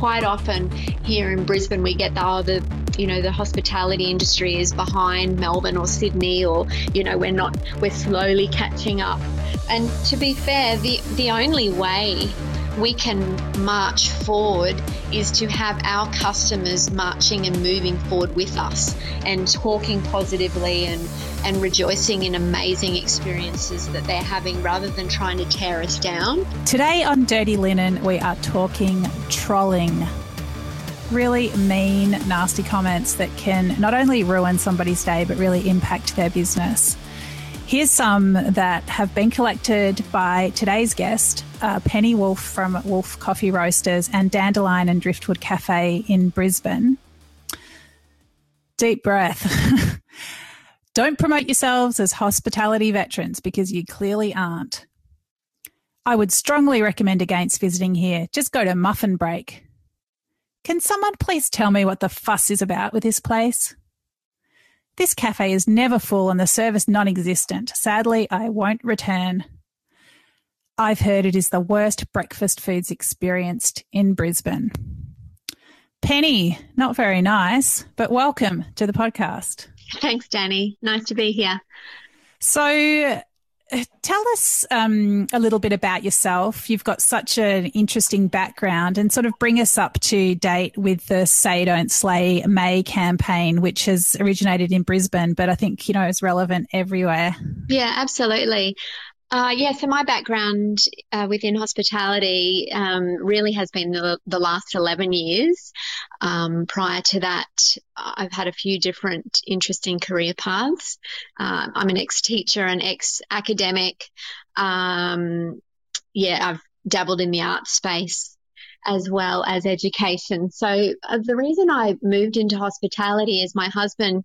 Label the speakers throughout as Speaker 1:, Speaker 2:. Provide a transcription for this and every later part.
Speaker 1: quite often here in Brisbane we get the oh, you know the hospitality industry is behind Melbourne or Sydney or you know we're not we're slowly catching up. And to be fair, the the only way we can march forward is to have our customers marching and moving forward with us and talking positively and, and rejoicing in amazing experiences that they're having rather than trying to tear us down.
Speaker 2: Today on Dirty Linen, we are talking trolling. Really mean, nasty comments that can not only ruin somebody's day but really impact their business. Here's some that have been collected by today's guest, uh, Penny Wolf from Wolf Coffee Roasters and Dandelion and Driftwood Cafe in Brisbane. Deep breath. Don't promote yourselves as hospitality veterans because you clearly aren't. I would strongly recommend against visiting here. Just go to Muffin Break. Can someone please tell me what the fuss is about with this place? This cafe is never full and the service non existent. Sadly, I won't return. I've heard it is the worst breakfast foods experienced in Brisbane. Penny, not very nice, but welcome to the podcast.
Speaker 1: Thanks, Danny. Nice to be here.
Speaker 2: So, tell us um, a little bit about yourself. You've got such an interesting background and sort of bring us up to date with the Say Don't Slay May campaign, which has originated in Brisbane, but I think, you know, is relevant everywhere.
Speaker 1: Yeah, absolutely. Uh, yeah, so my background uh, within hospitality um, really has been the, the last 11 years. Um, prior to that, I've had a few different interesting career paths. Uh, I'm an ex teacher, an ex academic. Um, yeah, I've dabbled in the arts space as well as education. So uh, the reason I moved into hospitality is my husband,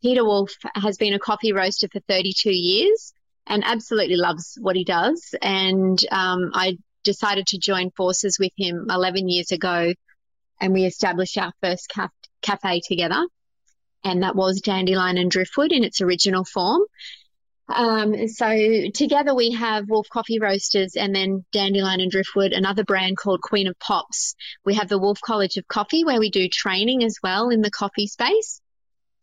Speaker 1: Peter Wolf, has been a coffee roaster for 32 years and absolutely loves what he does. And um, I decided to join forces with him 11 years ago, and we established our first caf- cafe together. And that was Dandelion and Driftwood in its original form. Um, so together we have Wolf Coffee Roasters and then Dandelion and Driftwood, another brand called Queen of Pops. We have the Wolf College of Coffee where we do training as well in the coffee space.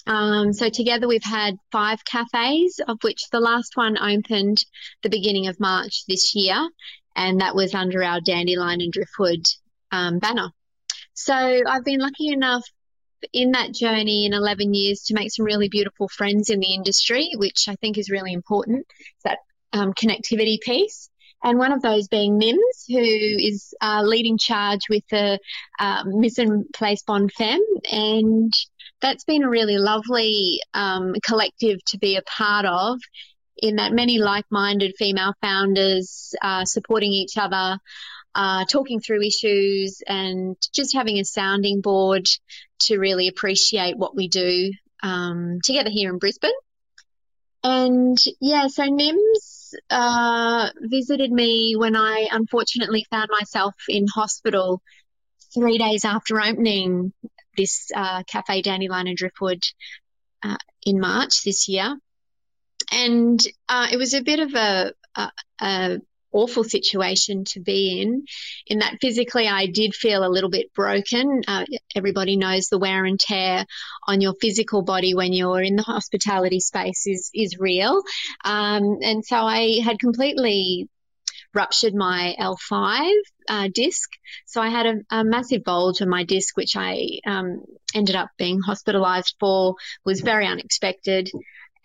Speaker 1: Um, so together we've had five cafes, of which the last one opened the beginning of March this year, and that was under our Dandelion and Driftwood um, banner. So I've been lucky enough in that journey in 11 years to make some really beautiful friends in the industry, which I think is really important. That um, connectivity piece. And one of those being Nims, who is uh, leading charge with the uh, Mise en Place Bonne Femme. And that's been a really lovely um, collective to be a part of in that many like-minded female founders uh, supporting each other uh, talking through issues and just having a sounding board to really appreciate what we do um, together here in Brisbane. And yeah, so NIMS uh, visited me when I unfortunately found myself in hospital three days after opening this uh, Cafe Dandelion and Driftwood uh, in March this year. And uh, it was a bit of a, a, a awful situation to be in, in that physically I did feel a little bit broken. Uh, everybody knows the wear and tear on your physical body when you're in the hospitality space is, is real. Um, and so I had completely ruptured my L5 uh, disc. So I had a, a, massive bulge on my disc, which I um, ended up being hospitalized for, was very unexpected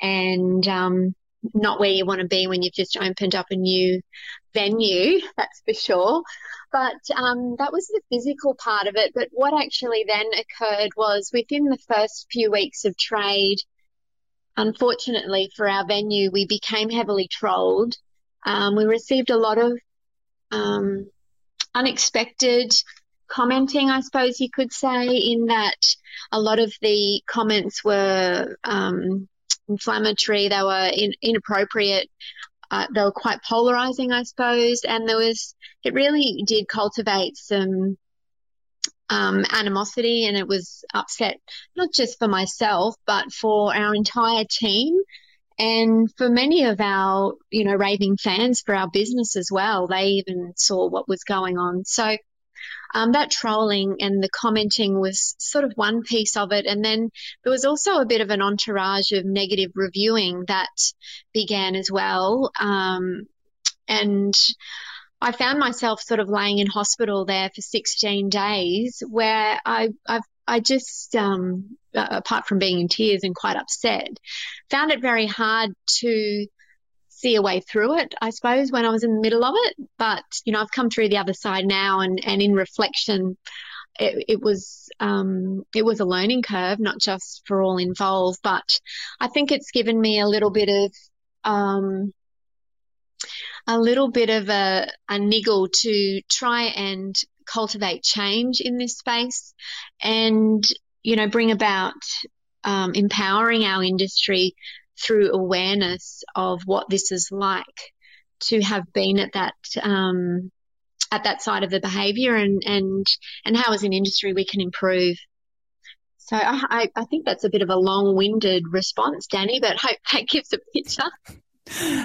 Speaker 1: and um, not where you want to be when you've just opened up a new venue, that's for sure. But um, that was the physical part of it. But what actually then occurred was within the first few weeks of trade, unfortunately for our venue, we became heavily trolled um, we received a lot of um, unexpected commenting, I suppose you could say, in that a lot of the comments were um, inflammatory, they were in, inappropriate, uh, they were quite polarizing, I suppose, and there was, it really did cultivate some um, animosity and it was upset, not just for myself, but for our entire team and for many of our, you know, raving fans for our business as well, they even saw what was going on. So um, that trolling and the commenting was sort of one piece of it. And then there was also a bit of an entourage of negative reviewing that began as well. Um, and I found myself sort of laying in hospital there for 16 days where I, I've I just, um, apart from being in tears and quite upset, found it very hard to see a way through it, I suppose, when I was in the middle of it. But, you know, I've come through the other side now and, and in reflection, it, it was um, it was a learning curve, not just for all involved, but I think it's given me a little bit of um, a little bit of a, a niggle to try and cultivate change in this space and you know bring about um, empowering our industry through awareness of what this is like to have been at that um, at that side of the behaviour and and and how as an industry we can improve. So I, I think that's a bit of a long-winded response, Danny, but hope that gives a picture.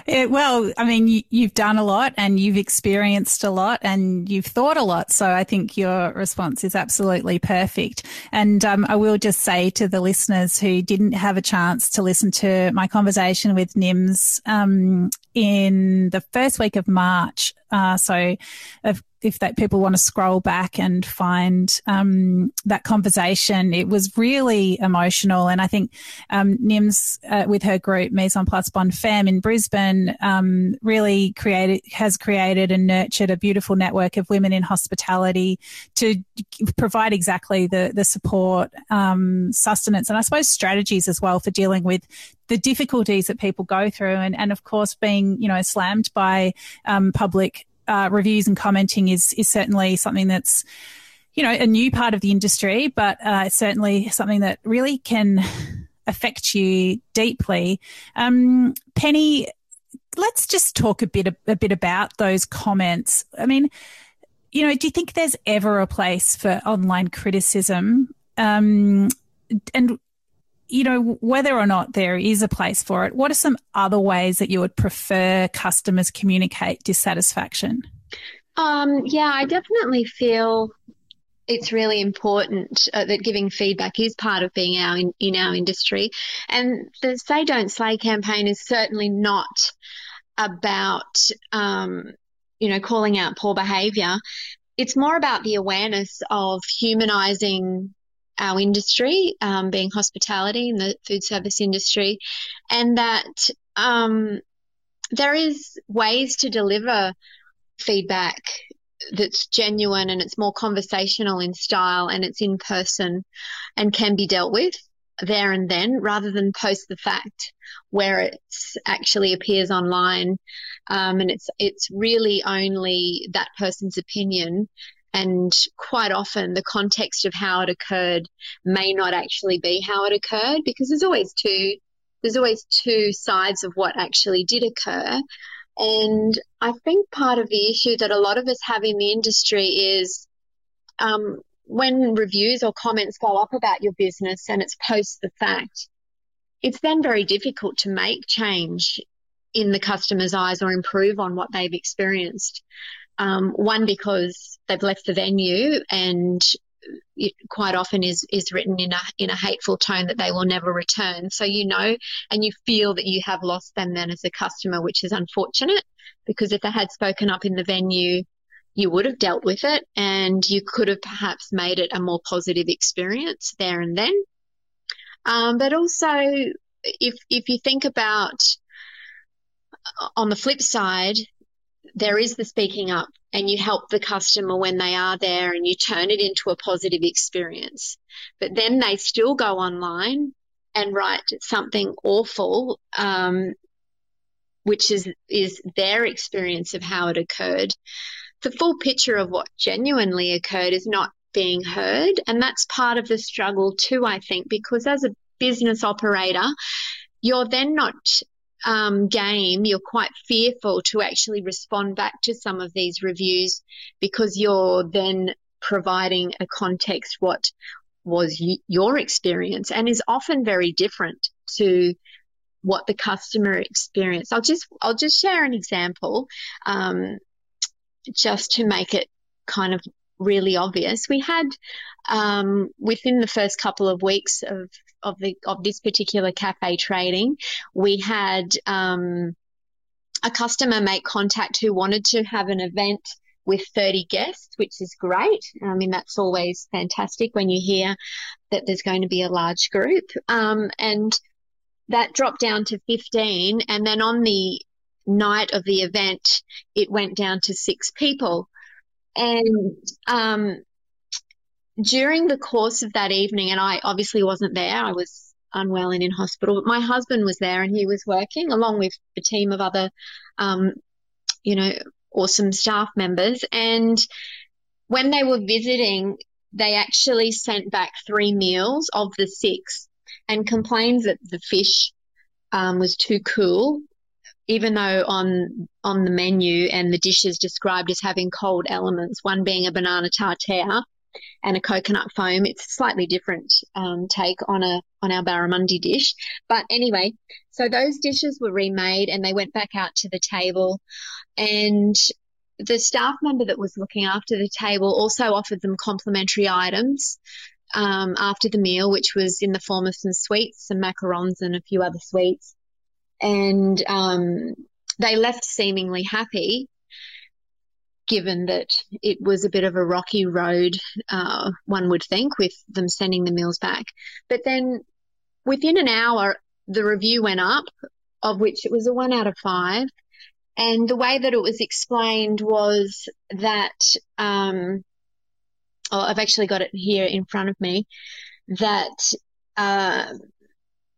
Speaker 2: Well, I mean, you, have done a lot and you've experienced a lot and you've thought a lot. So I think your response is absolutely perfect. And um, I will just say to the listeners who didn't have a chance to listen to my conversation with NIMS um, in the first week of March. Uh, so, of if that people want to scroll back and find um, that conversation, it was really emotional. And I think um, Nims, uh, with her group Mise en Place Bonne Femme in Brisbane, um, really created has created and nurtured a beautiful network of women in hospitality to provide exactly the the support, um, sustenance, and I suppose strategies as well for dealing with the difficulties that people go through and, and of course being you know slammed by um, public uh, reviews and commenting is is certainly something that's you know a new part of the industry, but uh, certainly something that really can affect you deeply. Um, Penny, let's just talk a bit a bit about those comments. I mean, you know, do you think there's ever a place for online criticism? Um, and you know, whether or not there is a place for it, what are some other ways that you would prefer customers communicate dissatisfaction?
Speaker 1: Um, yeah, I definitely feel it's really important uh, that giving feedback is part of being our in, in our industry. And the Say Don't Slay campaign is certainly not about, um, you know, calling out poor behaviour. It's more about the awareness of humanising our industry, um, being hospitality in the food service industry, and that um, there is ways to deliver feedback that's genuine and it's more conversational in style and it's in person and can be dealt with there and then rather than post the fact where it actually appears online. Um, and it's it's really only that person's opinion and quite often the context of how it occurred may not actually be how it occurred because there's always two there's always two sides of what actually did occur. And i think part of the issue that a lot of us have in the industry is um, when reviews or comments go up about your business and it's post the fact it's then very difficult to make change in the customer's eyes or improve on what they've experienced um, one because they've left the venue and it quite often is is written in a in a hateful tone that they will never return. So you know and you feel that you have lost them then as a customer, which is unfortunate because if they had spoken up in the venue, you would have dealt with it and you could have perhaps made it a more positive experience there and then. Um, but also, if if you think about on the flip side, there is the speaking up and you help the customer when they are there and you turn it into a positive experience. But then they still go online and write something awful, um, which is, is their experience of how it occurred. The full picture of what genuinely occurred is not being heard. And that's part of the struggle too, I think, because as a business operator, you're then not um, game, you're quite fearful to actually respond back to some of these reviews because you're then providing a context what was y- your experience and is often very different to what the customer experienced. I'll just I'll just share an example, um, just to make it kind of really obvious. We had um, within the first couple of weeks of of the of this particular cafe trading, we had um, a customer make contact who wanted to have an event with 30 guests, which is great. I mean, that's always fantastic when you hear that there's going to be a large group. Um, and that dropped down to 15. And then on the night of the event, it went down to six people. And um, during the course of that evening, and I obviously wasn't there, I was unwell and in hospital, but my husband was there and he was working along with a team of other, um, you know, awesome staff members. And when they were visiting, they actually sent back three meals of the six and complained that the fish um, was too cool even though on on the menu and the dishes described as having cold elements, one being a banana tartare and a coconut foam, it's a slightly different um, take on a on our barramundi dish. But anyway, so those dishes were remade and they went back out to the table, and the staff member that was looking after the table also offered them complimentary items. Um, after the meal, which was in the form of some sweets, some macarons, and a few other sweets and um, they left seemingly happy, given that it was a bit of a rocky road, uh, one would think, with them sending the meals back. But then within an hour, the review went up, of which it was a one out of five. And the way that it was explained was that, um, oh, I've actually got it here in front of me, that, uh,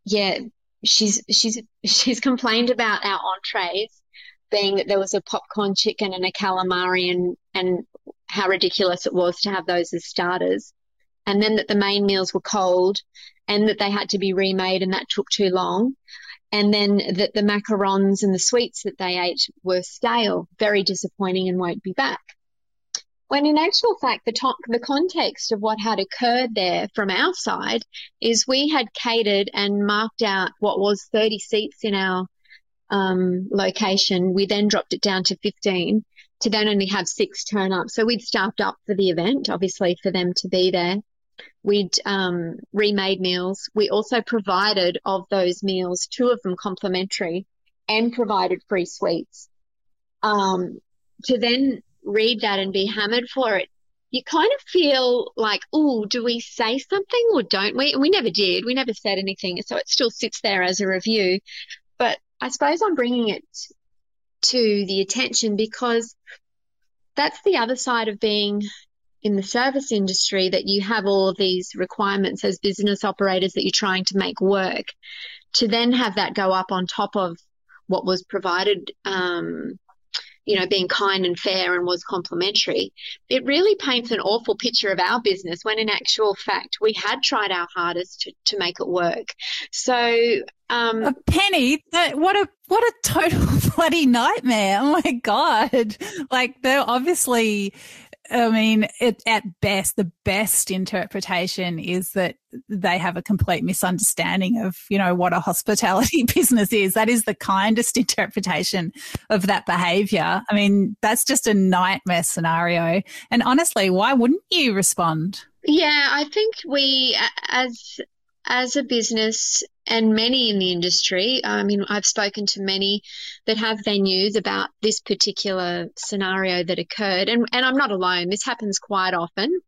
Speaker 1: yeah, she's she's she's complained about our entrees being that there was a popcorn chicken and a calamari and and how ridiculous it was to have those as starters. And then that the main meals were cold and that they had to be remade and that took too long. And then that the macarons and the sweets that they ate were stale very disappointing and won't be back. When in actual fact, the, to- the context of what had occurred there from our side is we had catered and marked out what was 30 seats in our um, location. We then dropped it down to 15 to then only have six turn up. So we'd staffed up for the event, obviously, for them to be there. We'd um, remade meals. We also provided of those meals, two of them complimentary, and provided free sweets. Um, to then read that and be hammered for it, you kind of feel like, oh, do we say something or don't we? And we never did. We never said anything. So it still sits there as a review. I suppose I'm bringing it to the attention because that's the other side of being in the service industry that you have all of these requirements as business operators that you're trying to make work. To then have that go up on top of what was provided um, you know, being kind and fair and was complimentary, it really paints an awful picture of our business when in actual fact we had tried our hardest to, to make it work. So, um,
Speaker 2: a penny, what a, what a total bloody nightmare. Oh my God. Like they're obviously, I mean, it, at best, the best interpretation is that they have a complete misunderstanding of, you know, what a hospitality business is. That is the kindest interpretation of that behavior. I mean, that's just a nightmare scenario. And honestly, why wouldn't you respond?
Speaker 1: Yeah, I think we, as as a business and many in the industry, I mean, I've spoken to many that have venues about this particular scenario that occurred, and, and I'm not alone. This happens quite often.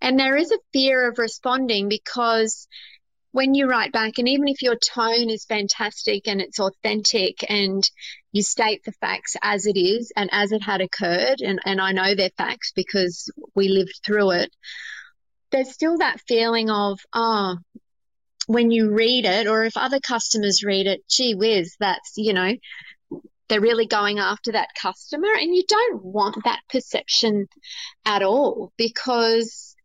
Speaker 1: And there is a fear of responding because when you write back, and even if your tone is fantastic and it's authentic and you state the facts as it is and as it had occurred, and, and I know they're facts because we lived through it, there's still that feeling of, oh, when you read it, or if other customers read it, gee whiz, that's, you know, they're really going after that customer. And you don't want that perception at all because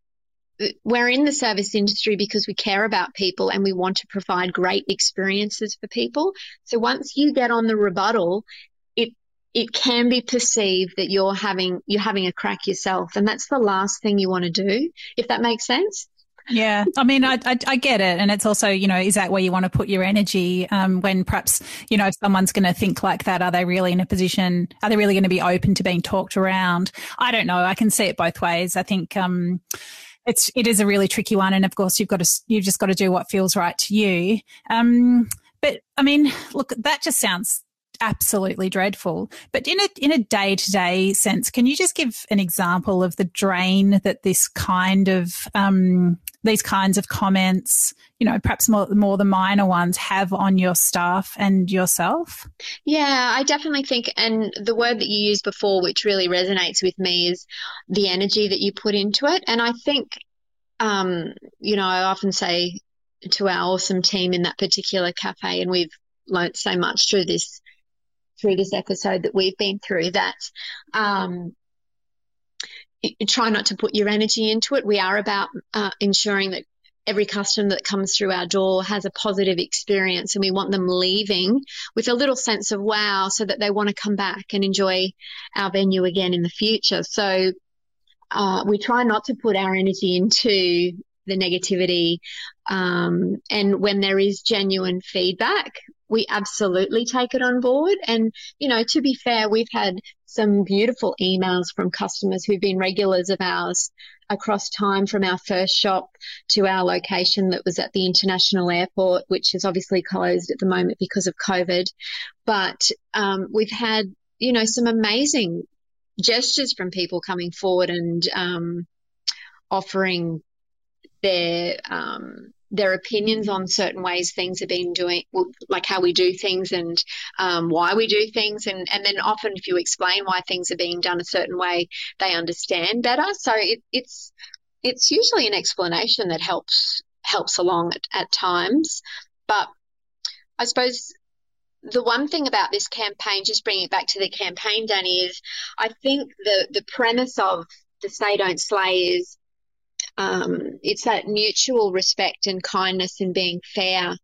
Speaker 1: uh, we're in the service industry because we care about people and we want to provide great experiences for people. So once you get on the rebuttal, it it can be perceived that you're having you're having a crack yourself, and that's the last thing you want to do. If that makes sense.
Speaker 2: Yeah, I mean, I, I, I get it, and it's also, you know, is that where you want to put your energy? Um, when perhaps, you know, if someone's going to think like that, are they really in a position? Are they really going to be open to being talked around? I don't know. I can see it both ways. I think. Um, it's it is a really tricky one, and of course you've got to you've just got to do what feels right to you. Um, but I mean, look, that just sounds absolutely dreadful. But in a in a day to day sense, can you just give an example of the drain that this kind of um, these kinds of comments, you know, perhaps more more the minor ones, have on your staff and yourself?
Speaker 1: Yeah, I definitely think, and the word that you used before, which really resonates with me, is the energy that you put into it. And I think, um, you know, I often say to our awesome team in that particular cafe, and we've learnt so much through this through this episode that we've been through that um, try not to put your energy into it. We are about uh, ensuring that every customer that comes through our door has a positive experience and we want them leaving with a little sense of wow so that they want to come back and enjoy our venue again in the future. So uh, we try not to put our energy into the negativity. Um, and when there is genuine feedback, we absolutely take it on board. And, you know, to be fair, we've had some beautiful emails from customers who've been regulars of ours across time from our first shop to our location that was at the international airport, which is obviously closed at the moment because of COVID. But um, we've had, you know, some amazing gestures from people coming forward and um, offering their um, their opinions on certain ways things are being doing, like how we do things and um, why we do things. And, and then often, if you explain why things are being done a certain way, they understand better. So it, it's it's usually an explanation that helps helps along at, at times. But I suppose the one thing about this campaign, just bringing it back to the campaign, Danny, is I think the the premise of the Say Don't Slay is um, it's that mutual respect and kindness and being fair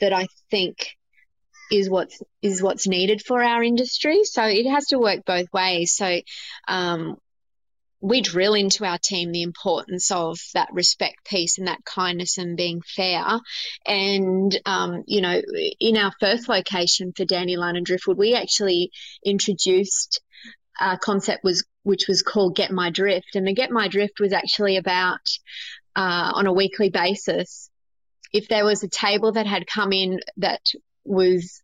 Speaker 1: that I think is what's is what's needed for our industry. So it has to work both ways. So um, we drill into our team the importance of that respect piece and that kindness and being fair. And, um, you know, in our first location for Dandelion and Driftwood, we actually introduced our concept was which was called Get My Drift. And the Get My Drift was actually about uh, on a weekly basis if there was a table that had come in that was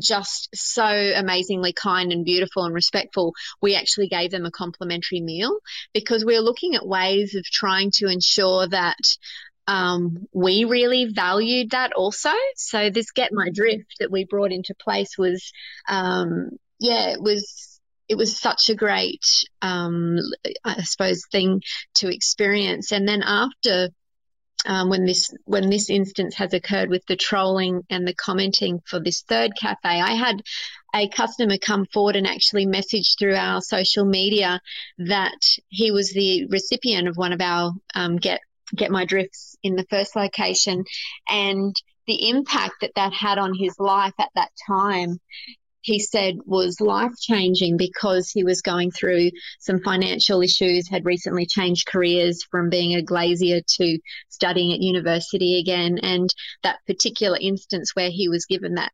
Speaker 1: just so amazingly kind and beautiful and respectful, we actually gave them a complimentary meal because we we're looking at ways of trying to ensure that um, we really valued that also. So this get my drift that we brought into place was, um, yeah, it was it was such a great, um, I suppose, thing to experience. And then after um, when this when this instance has occurred with the trolling and the commenting for this third cafe, I had a customer come forward and actually message through our social media that he was the recipient of one of our um, get get my drifts in the first location, and the impact that that had on his life at that time he said was life changing because he was going through some financial issues, had recently changed careers from being a glazier to studying at university again. And that particular instance where he was given that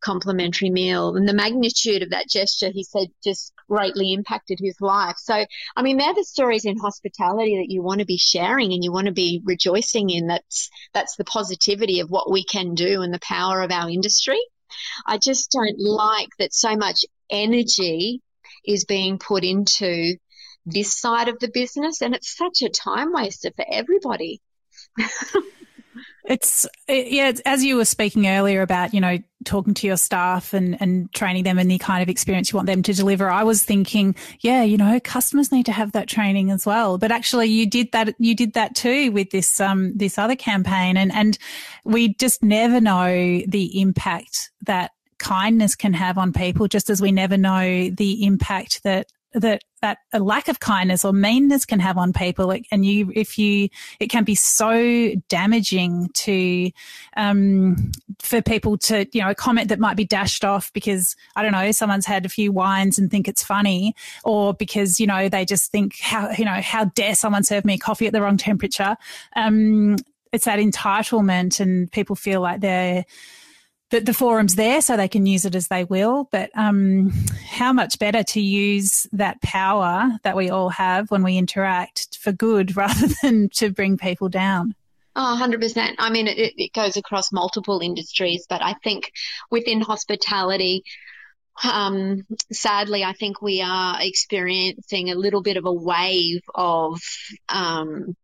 Speaker 1: complimentary meal and the magnitude of that gesture, he said, just greatly impacted his life. So, I mean, they're the stories in hospitality that you want to be sharing and you want to be rejoicing in. That's, that's the positivity of what we can do and the power of our industry. I just don't like that so much energy is being put into this side of the business, and it's such a time waster for everybody.
Speaker 2: It's yeah, it's, as you were speaking earlier about you know talking to your staff and and training them in the kind of experience you want them to deliver. I was thinking, yeah, you know, customers need to have that training as well. But actually, you did that. You did that too with this um this other campaign, and and we just never know the impact that kindness can have on people, just as we never know the impact that that that a lack of kindness or meanness can have on people. And you if you it can be so damaging to um for people to you know a comment that might be dashed off because i don't know someone's had a few wines and think it's funny or because you know they just think how you know how dare someone serve me coffee at the wrong temperature. Um it's that entitlement and people feel like they're the, the forum's there so they can use it as they will. But um, how much better to use that power that we all have when we interact for good rather than to bring people down?
Speaker 1: Oh, 100%. I mean, it, it goes across multiple industries, but I think within hospitality, um, sadly, I think we are experiencing a little bit of a wave of um,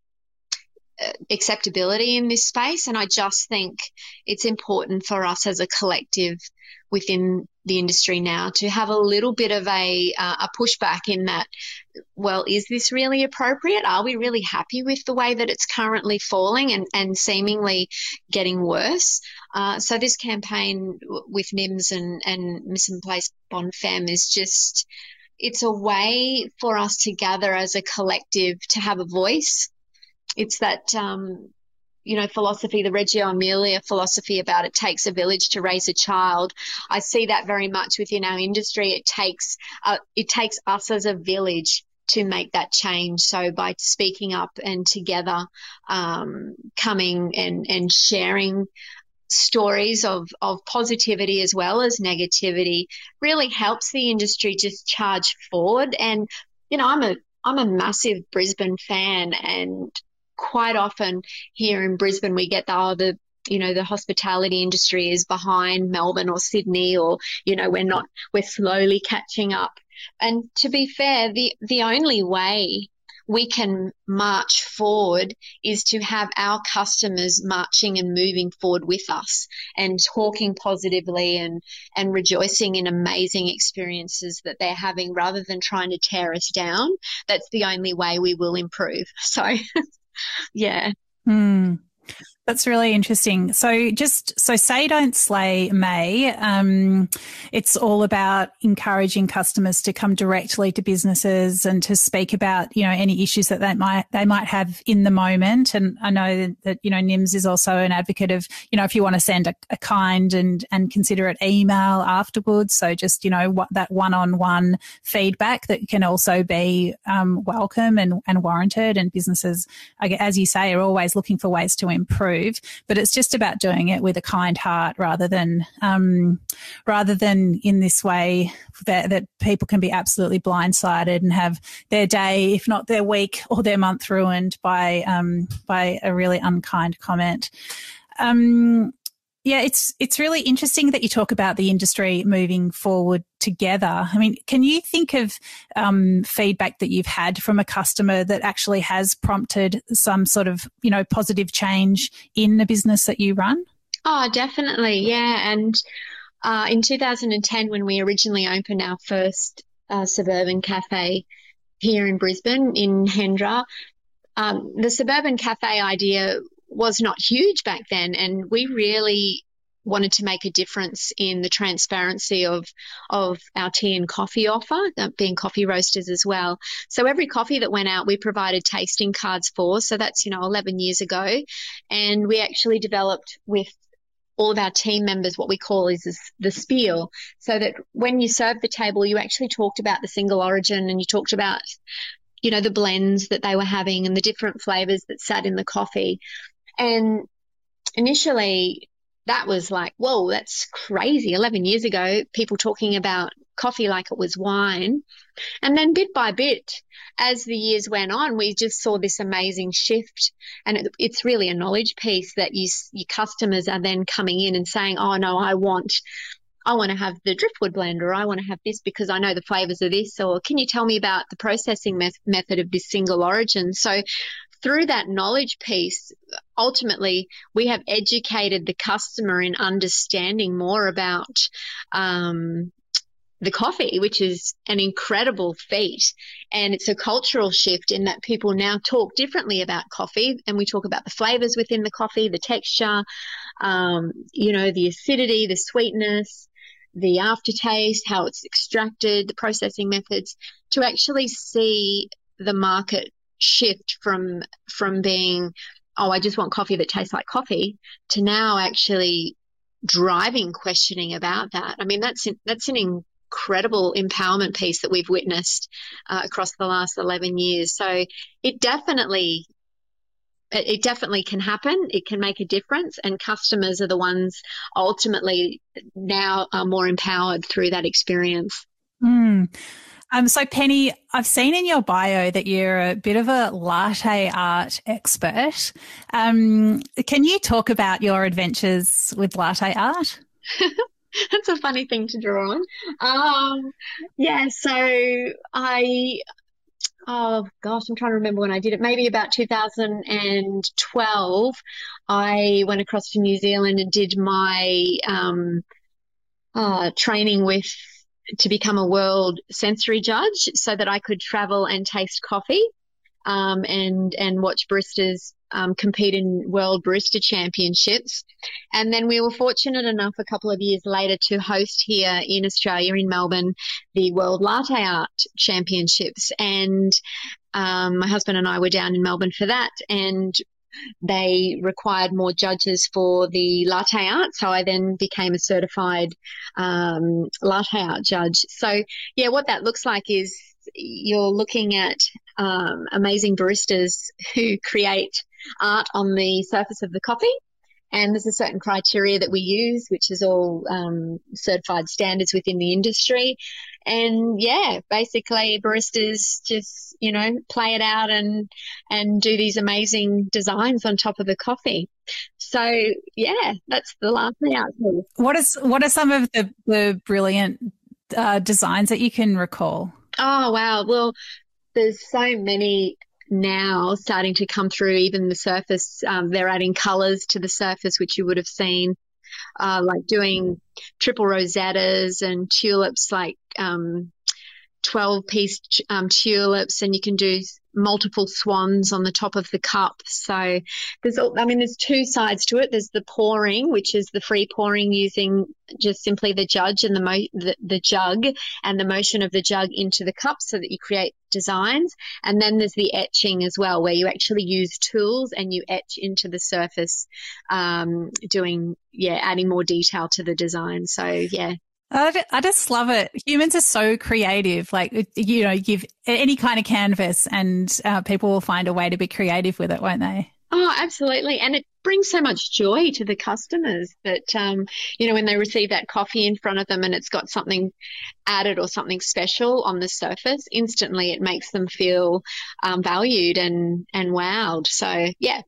Speaker 1: acceptability in this space. And I just think it's important for us as a collective within the industry now to have a little bit of a, uh, a pushback in that, well, is this really appropriate? Are we really happy with the way that it's currently falling and, and seemingly getting worse? Uh, so this campaign with NIMS and, and Place Bonne Femme is just, it's a way for us to gather as a collective to have a voice it's that um, you know philosophy, the Reggio Emilia philosophy about it takes a village to raise a child. I see that very much within our industry. It takes uh, it takes us as a village to make that change. So by speaking up and together, um, coming and and sharing stories of, of positivity as well as negativity really helps the industry just charge forward. And, you know, I'm a I'm a massive Brisbane fan and quite often here in Brisbane, we get the, oh, the you know the hospitality industry is behind Melbourne or Sydney or you know we're not we're slowly catching up. And to be fair the the only way we can march forward is to have our customers marching and moving forward with us and talking positively and and rejoicing in amazing experiences that they're having rather than trying to tear us down. That's the only way we will improve. So yeah.
Speaker 2: Mm. That's really interesting. So, just so say don't slay May. Um, it's all about encouraging customers to come directly to businesses and to speak about you know any issues that they might they might have in the moment. And I know that, you know NIMS is also an advocate of you know if you want to send a, a kind and and considerate email afterwards. So just you know what that one on one feedback that can also be um, welcome and and warranted. And businesses, as you say, are always looking for ways to improve but it's just about doing it with a kind heart rather than um, rather than in this way that, that people can be absolutely blindsided and have their day, if not their week or their month, ruined by um, by a really unkind comment. Um, yeah, it's it's really interesting that you talk about the industry moving forward together. I mean, can you think of um, feedback that you've had from a customer that actually has prompted some sort of you know positive change in the business that you run?
Speaker 1: Oh, definitely, yeah. And uh, in 2010, when we originally opened our first uh, suburban cafe here in Brisbane in Hendra, um, the suburban cafe idea was not huge back then, and we really wanted to make a difference in the transparency of of our tea and coffee offer, being coffee roasters as well. So every coffee that went out, we provided tasting cards for. So that's you know 11 years ago, and we actually developed with all of our team members what we call is this, the spiel so that when you served the table you actually talked about the single origin and you talked about you know the blends that they were having and the different flavors that sat in the coffee and initially, that was like, whoa, that's crazy. 11 years ago, people talking about coffee like it was wine. And then bit by bit, as the years went on, we just saw this amazing shift. And it, it's really a knowledge piece that you, your customers are then coming in and saying, oh, no, I want. I want to have the driftwood blend or I want to have this because I know the flavors of this or can you tell me about the processing me- method of this single origin so through that knowledge piece, ultimately, we have educated the customer in understanding more about um, the coffee, which is an incredible feat. And it's a cultural shift in that people now talk differently about coffee and we talk about the flavors within the coffee, the texture, um, you know, the acidity, the sweetness. the aftertaste, how it's extracted, the processing methods, to actually see the market shift from from being oh I just want coffee that tastes like coffee to now actually driving questioning about that. I mean that's that's an incredible empowerment piece that we've witnessed uh, across the last 11 years. So it definitely it definitely can happen. It can make a difference, and customers are the ones ultimately now are more empowered through that experience.
Speaker 2: Mm. Um, so, Penny, I've seen in your bio that you're a bit of a latte art expert. Um, can you talk about your adventures with latte art?
Speaker 1: That's a funny thing to draw on. Um, yeah, so I oh gosh, I'm trying to remember when I did it. Maybe about 2012, I went across to New Zealand and did my um, uh, training with to become a world sensory judge, so that I could travel and taste coffee um, and and watch baristas um, compete in World Barista Championships. And then we were fortunate enough a couple of years later to host here in Australia, in Melbourne, the World Latte Art Championships. And um, my husband and I were down in Melbourne for that. And they required more judges for the latte art. So I then became a certified um, latte art judge. So, yeah, what that looks like is you're looking at um, amazing baristas who create art on the surface of the coffee. And there's a certain criteria that we use, which is all um, certified standards within the industry. And yeah, basically baristas just, you know, play it out and, and do these amazing designs on top of the coffee. So yeah, that's the last thing out.
Speaker 2: What is, what are some of the, the brilliant uh, designs that you can recall?
Speaker 1: Oh, wow. Well, there's so many now starting to come through even the surface. Um, they're adding colors to the surface, which you would have seen, uh, like doing triple rosettas and tulips, like um, 12 piece um, tulips, and you can do multiple swans on the top of the cup. So there's, I mean, there's two sides to it. There's the pouring, which is the free pouring using just simply the judge and the, mo- the, the jug and the motion of the jug into the cup so that you create designs. And then there's the etching as well, where you actually use tools and you etch into the surface, um, doing, yeah, adding more detail to the design. So yeah,
Speaker 2: I just love it. Humans are so creative. Like, you know, give any kind of canvas and uh, people will find a way to be creative with it, won't they?
Speaker 1: Oh, absolutely. And it brings so much joy to the customers that, um, you know, when they receive that coffee in front of them and it's got something added or something special on the surface, instantly it makes them feel um, valued and, and wowed. So, yeah,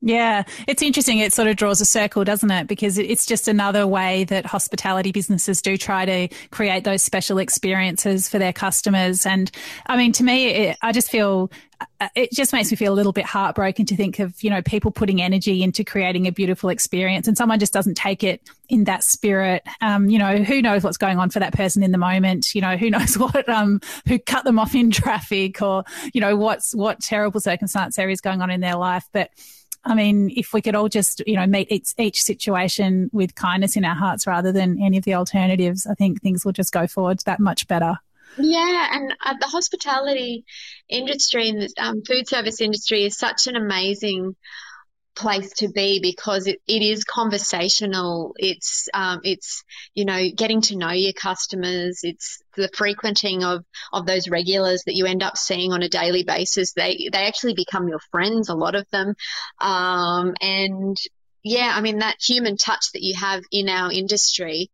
Speaker 2: yeah, it's interesting. It sort of draws a circle, doesn't it? Because it's just another way that hospitality businesses do try to create those special experiences for their customers. And I mean, to me, it, I just feel uh, it just makes me feel a little bit heartbroken to think of you know people putting energy into creating a beautiful experience and someone just doesn't take it in that spirit um, you know who knows what's going on for that person in the moment you know who knows what um, who cut them off in traffic or you know what's what terrible circumstance there is going on in their life but I mean, if we could all just, you know, meet each, each situation with kindness in our hearts rather than any of the alternatives, I think things will just go forward that much better.
Speaker 1: Yeah, and uh, the hospitality industry and the um, food service industry is such an amazing place to be because it, it is conversational. It's um, it's you know getting to know your customers. It's the frequenting of of those regulars that you end up seeing on a daily basis. They they actually become your friends. A lot of them, um, and yeah, I mean that human touch that you have in our industry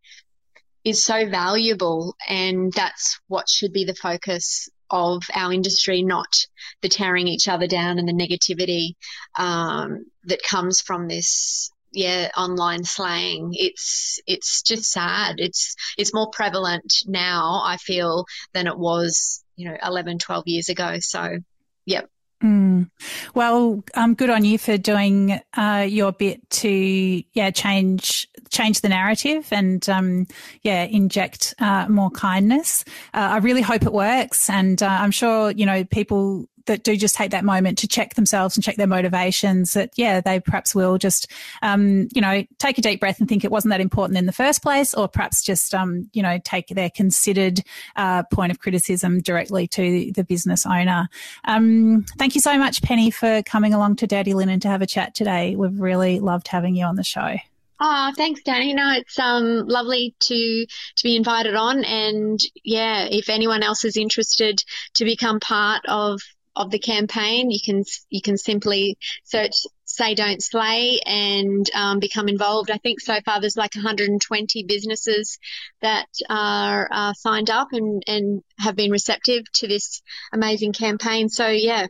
Speaker 1: is so valuable, and that's what should be the focus of our industry, not the tearing each other down and the negativity um, that comes from this yeah online slang it's it's just sad. It's it's more prevalent now i feel than it was you know 11 12 years ago. So yep
Speaker 2: Mm. Well, um, good on you for doing uh, your bit to yeah change change the narrative and um, yeah inject uh, more kindness. Uh, I really hope it works, and uh, I'm sure you know people that do just take that moment to check themselves and check their motivations that yeah they perhaps will just um, you know take a deep breath and think it wasn't that important in the first place or perhaps just um, you know take their considered uh, point of criticism directly to the business owner. Um, thank you so much penny for coming along to dirty linen to have a chat today. We've really loved having you on the show.
Speaker 1: Oh, thanks, Danny. No, it's um lovely to to be invited on, and yeah, if anyone else is interested to become part of of the campaign, you can you can simply search "Say Don't Slay" and um, become involved. I think so far there's like 120 businesses that are uh, signed up and and have been receptive to this amazing campaign. So yeah,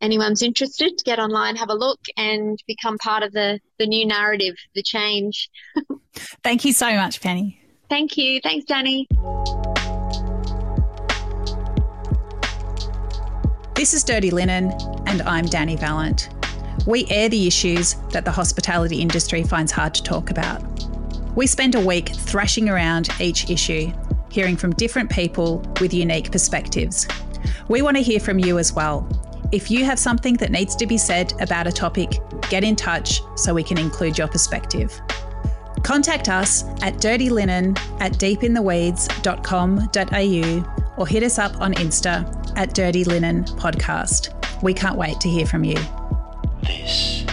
Speaker 1: anyone's interested, get online, have a look, and become part of the, the new narrative, the change.
Speaker 2: Thank you so much, Penny.
Speaker 1: Thank you. Thanks, Danny.
Speaker 2: This is Dirty Linen, and I'm Danny Vallant. We air the issues that the hospitality industry finds hard to talk about. We spend a week thrashing around each issue, hearing from different people with unique perspectives. We want to hear from you as well. If you have something that needs to be said about a topic, get in touch so we can include your perspective. Contact us at dirtylinen at deepintheweeds.com.au or hit us up on Insta at Dirty Linen Podcast. We can't wait to hear from you. This